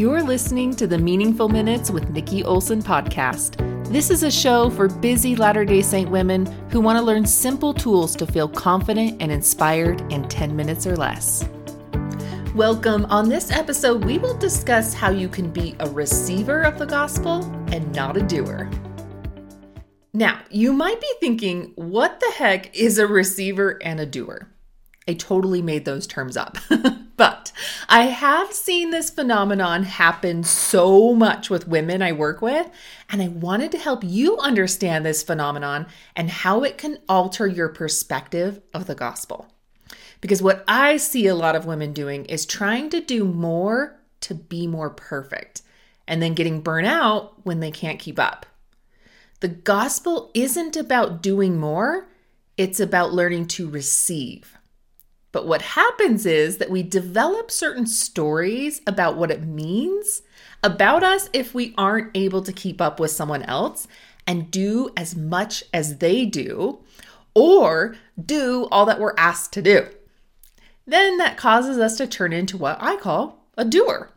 You're listening to the Meaningful Minutes with Nikki Olson podcast. This is a show for busy Latter day Saint women who want to learn simple tools to feel confident and inspired in 10 minutes or less. Welcome. On this episode, we will discuss how you can be a receiver of the gospel and not a doer. Now, you might be thinking, what the heck is a receiver and a doer? I totally made those terms up. but I have seen this phenomenon happen so much with women I work with, and I wanted to help you understand this phenomenon and how it can alter your perspective of the gospel. Because what I see a lot of women doing is trying to do more to be more perfect and then getting burnt out when they can't keep up. The gospel isn't about doing more, it's about learning to receive. But what happens is that we develop certain stories about what it means about us if we aren't able to keep up with someone else and do as much as they do or do all that we're asked to do then that causes us to turn into what I call a doer.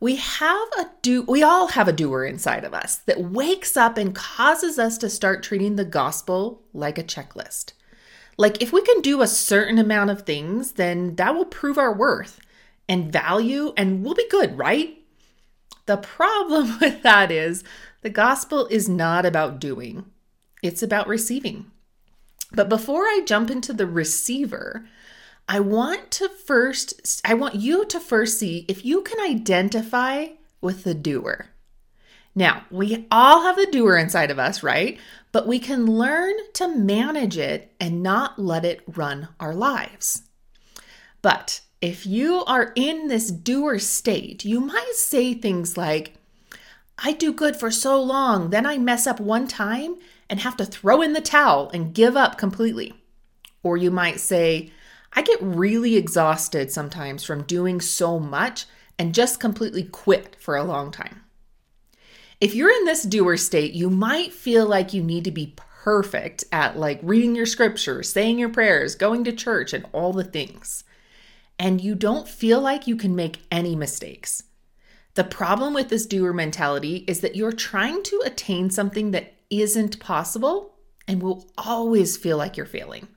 We have a do we all have a doer inside of us that wakes up and causes us to start treating the gospel like a checklist. Like if we can do a certain amount of things, then that will prove our worth and value and we'll be good, right? The problem with that is the gospel is not about doing. It's about receiving. But before I jump into the receiver, I want to first, I want you to first see if you can identify with the doer. Now, we all have the doer inside of us, right? But we can learn to manage it and not let it run our lives. But if you are in this doer state, you might say things like, I do good for so long, then I mess up one time and have to throw in the towel and give up completely. Or you might say, I get really exhausted sometimes from doing so much and just completely quit for a long time. If you're in this doer state, you might feel like you need to be perfect at like reading your scriptures, saying your prayers, going to church, and all the things. And you don't feel like you can make any mistakes. The problem with this doer mentality is that you're trying to attain something that isn't possible and will always feel like you're failing.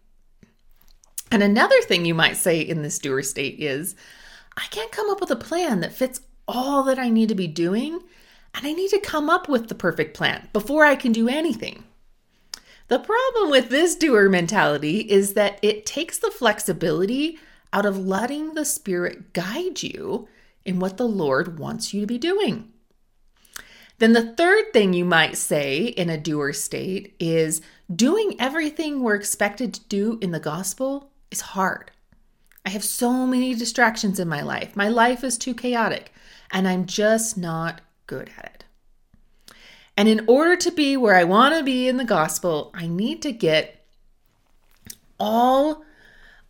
And another thing you might say in this doer state is, I can't come up with a plan that fits all that I need to be doing, and I need to come up with the perfect plan before I can do anything. The problem with this doer mentality is that it takes the flexibility out of letting the Spirit guide you in what the Lord wants you to be doing. Then the third thing you might say in a doer state is doing everything we're expected to do in the gospel is hard. I have so many distractions in my life. My life is too chaotic, and I'm just not good at it. And in order to be where I want to be in the gospel, I need to get all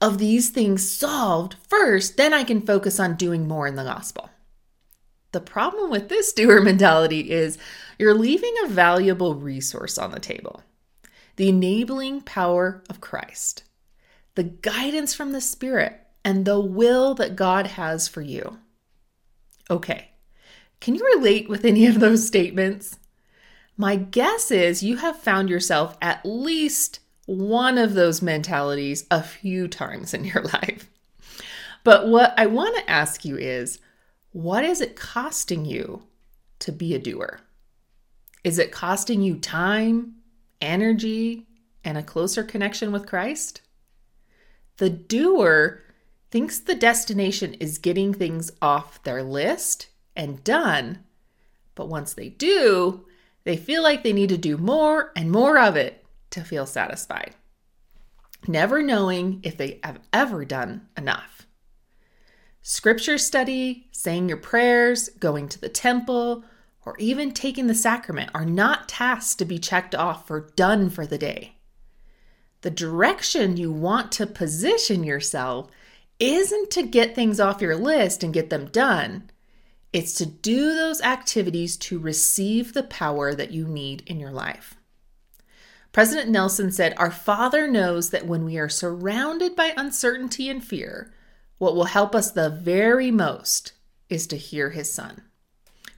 of these things solved first, then I can focus on doing more in the gospel. The problem with this doer mentality is you're leaving a valuable resource on the table the enabling power of Christ the guidance from the Spirit, and the will that God has for you. Okay, can you relate with any of those statements? My guess is you have found yourself at least one of those mentalities a few times in your life. But what I want to ask you is what is it costing you to be a doer? Is it costing you time, energy, and a closer connection with Christ? The doer thinks the destination is getting things off their list and done, but once they do, they feel like they need to do more and more of it to feel satisfied, never knowing if they have ever done enough. Scripture study, saying your prayers, going to the temple, or even taking the sacrament are not tasks to be checked off or done for the day the direction you want to position yourself isn't to get things off your list and get them done. It's to do those activities to receive the power that you need in your life. President Nelson said, Our Father knows that when we are surrounded by uncertainty and fear, what will help us the very most is to hear His Son.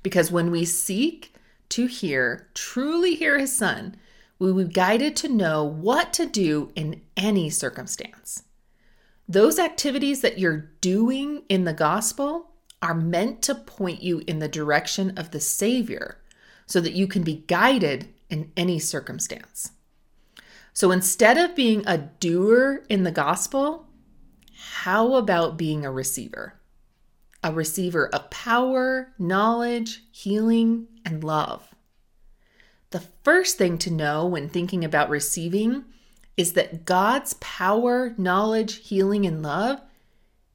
Because when we seek to hear, truly hear his son, we will be guided to know what to do in any circumstance. Those activities that you're doing in the gospel are meant to point you in the direction of the Savior so that you can be guided in any circumstance. So instead of being a doer in the gospel, how about being a receiver? A receiver of power, knowledge, healing, and love. The first thing to know when thinking about receiving is that God's power, knowledge, healing, and love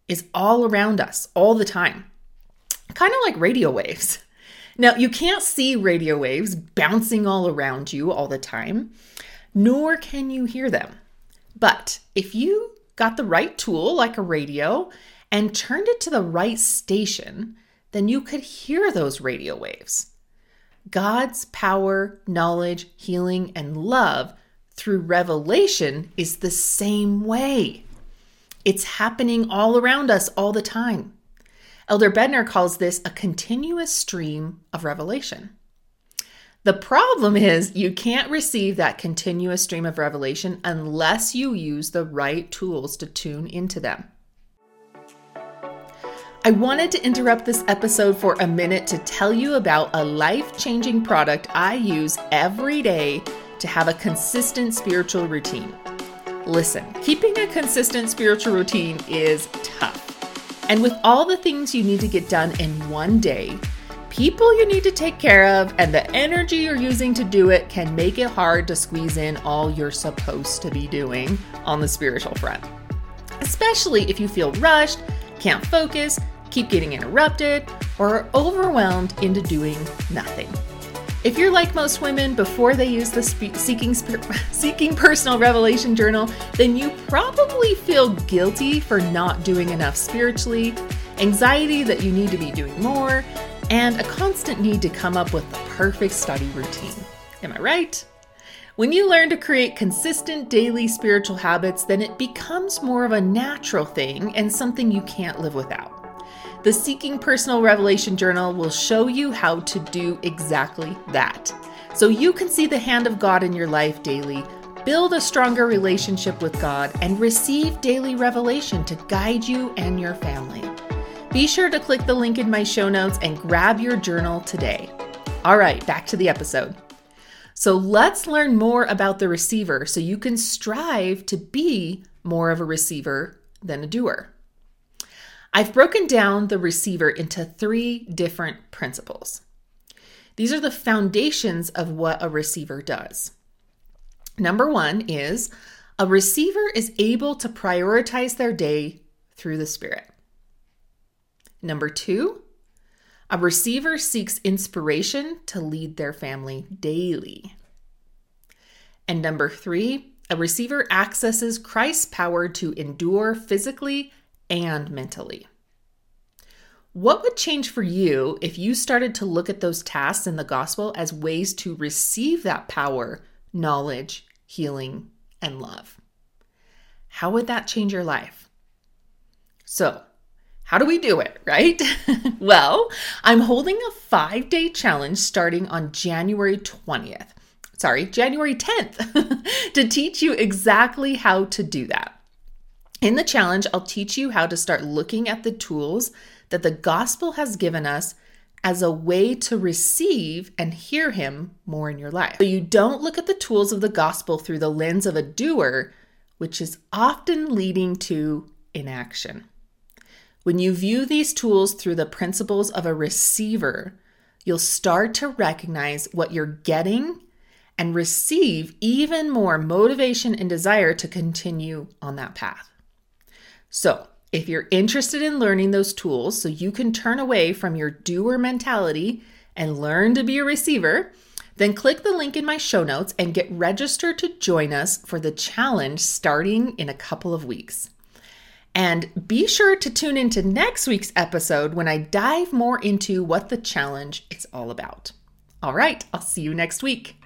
is all around us all the time, kind of like radio waves. Now, you can't see radio waves bouncing all around you all the time, nor can you hear them. But if you got the right tool, like a radio, and turned it to the right station, then you could hear those radio waves. God's power, knowledge, healing, and love through revelation is the same way. It's happening all around us all the time. Elder Bednar calls this a continuous stream of revelation. The problem is you can't receive that continuous stream of revelation unless you use the right tools to tune into them. I wanted to interrupt this episode for a minute to tell you about a life changing product I use every day to have a consistent spiritual routine. Listen, keeping a consistent spiritual routine is tough. And with all the things you need to get done in one day, people you need to take care of, and the energy you're using to do it can make it hard to squeeze in all you're supposed to be doing on the spiritual front. Especially if you feel rushed, can't focus, keep getting interrupted, or are overwhelmed into doing nothing. If you're like most women before they use the spe- seeking seeking personal revelation journal, then you probably feel guilty for not doing enough spiritually, anxiety that you need to be doing more, and a constant need to come up with the perfect study routine. Am I right? When you learn to create consistent daily spiritual habits, then it becomes more of a natural thing and something you can't live without. The Seeking Personal Revelation Journal will show you how to do exactly that. So you can see the hand of God in your life daily, build a stronger relationship with God, and receive daily revelation to guide you and your family. Be sure to click the link in my show notes and grab your journal today. All right, back to the episode. So let's learn more about the receiver so you can strive to be more of a receiver than a doer. I've broken down the receiver into three different principles. These are the foundations of what a receiver does. Number one is a receiver is able to prioritize their day through the Spirit. Number two, a receiver seeks inspiration to lead their family daily. And number three, a receiver accesses Christ's power to endure physically and mentally. What would change for you if you started to look at those tasks in the gospel as ways to receive that power, knowledge, healing, and love? How would that change your life? So, how do we do it, right? well, I'm holding a five day challenge starting on January 20th. Sorry, January 10th to teach you exactly how to do that. In the challenge, I'll teach you how to start looking at the tools that the gospel has given us as a way to receive and hear Him more in your life. So you don't look at the tools of the gospel through the lens of a doer, which is often leading to inaction. When you view these tools through the principles of a receiver, you'll start to recognize what you're getting and receive even more motivation and desire to continue on that path. So, if you're interested in learning those tools so you can turn away from your doer mentality and learn to be a receiver, then click the link in my show notes and get registered to join us for the challenge starting in a couple of weeks. And be sure to tune into next week's episode when I dive more into what the challenge is all about. All right, I'll see you next week.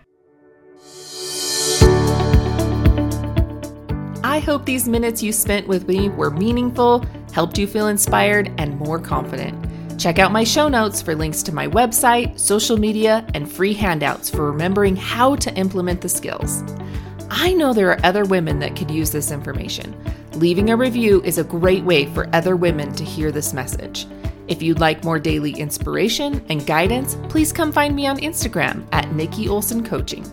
I hope these minutes you spent with me were meaningful, helped you feel inspired, and more confident. Check out my show notes for links to my website, social media, and free handouts for remembering how to implement the skills. I know there are other women that could use this information. Leaving a review is a great way for other women to hear this message. If you'd like more daily inspiration and guidance, please come find me on Instagram at Nikki Olson Coaching.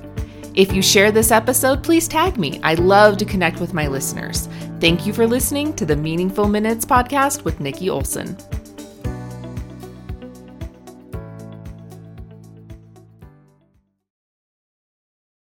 If you share this episode, please tag me. I love to connect with my listeners. Thank you for listening to the Meaningful Minutes podcast with Nikki Olson.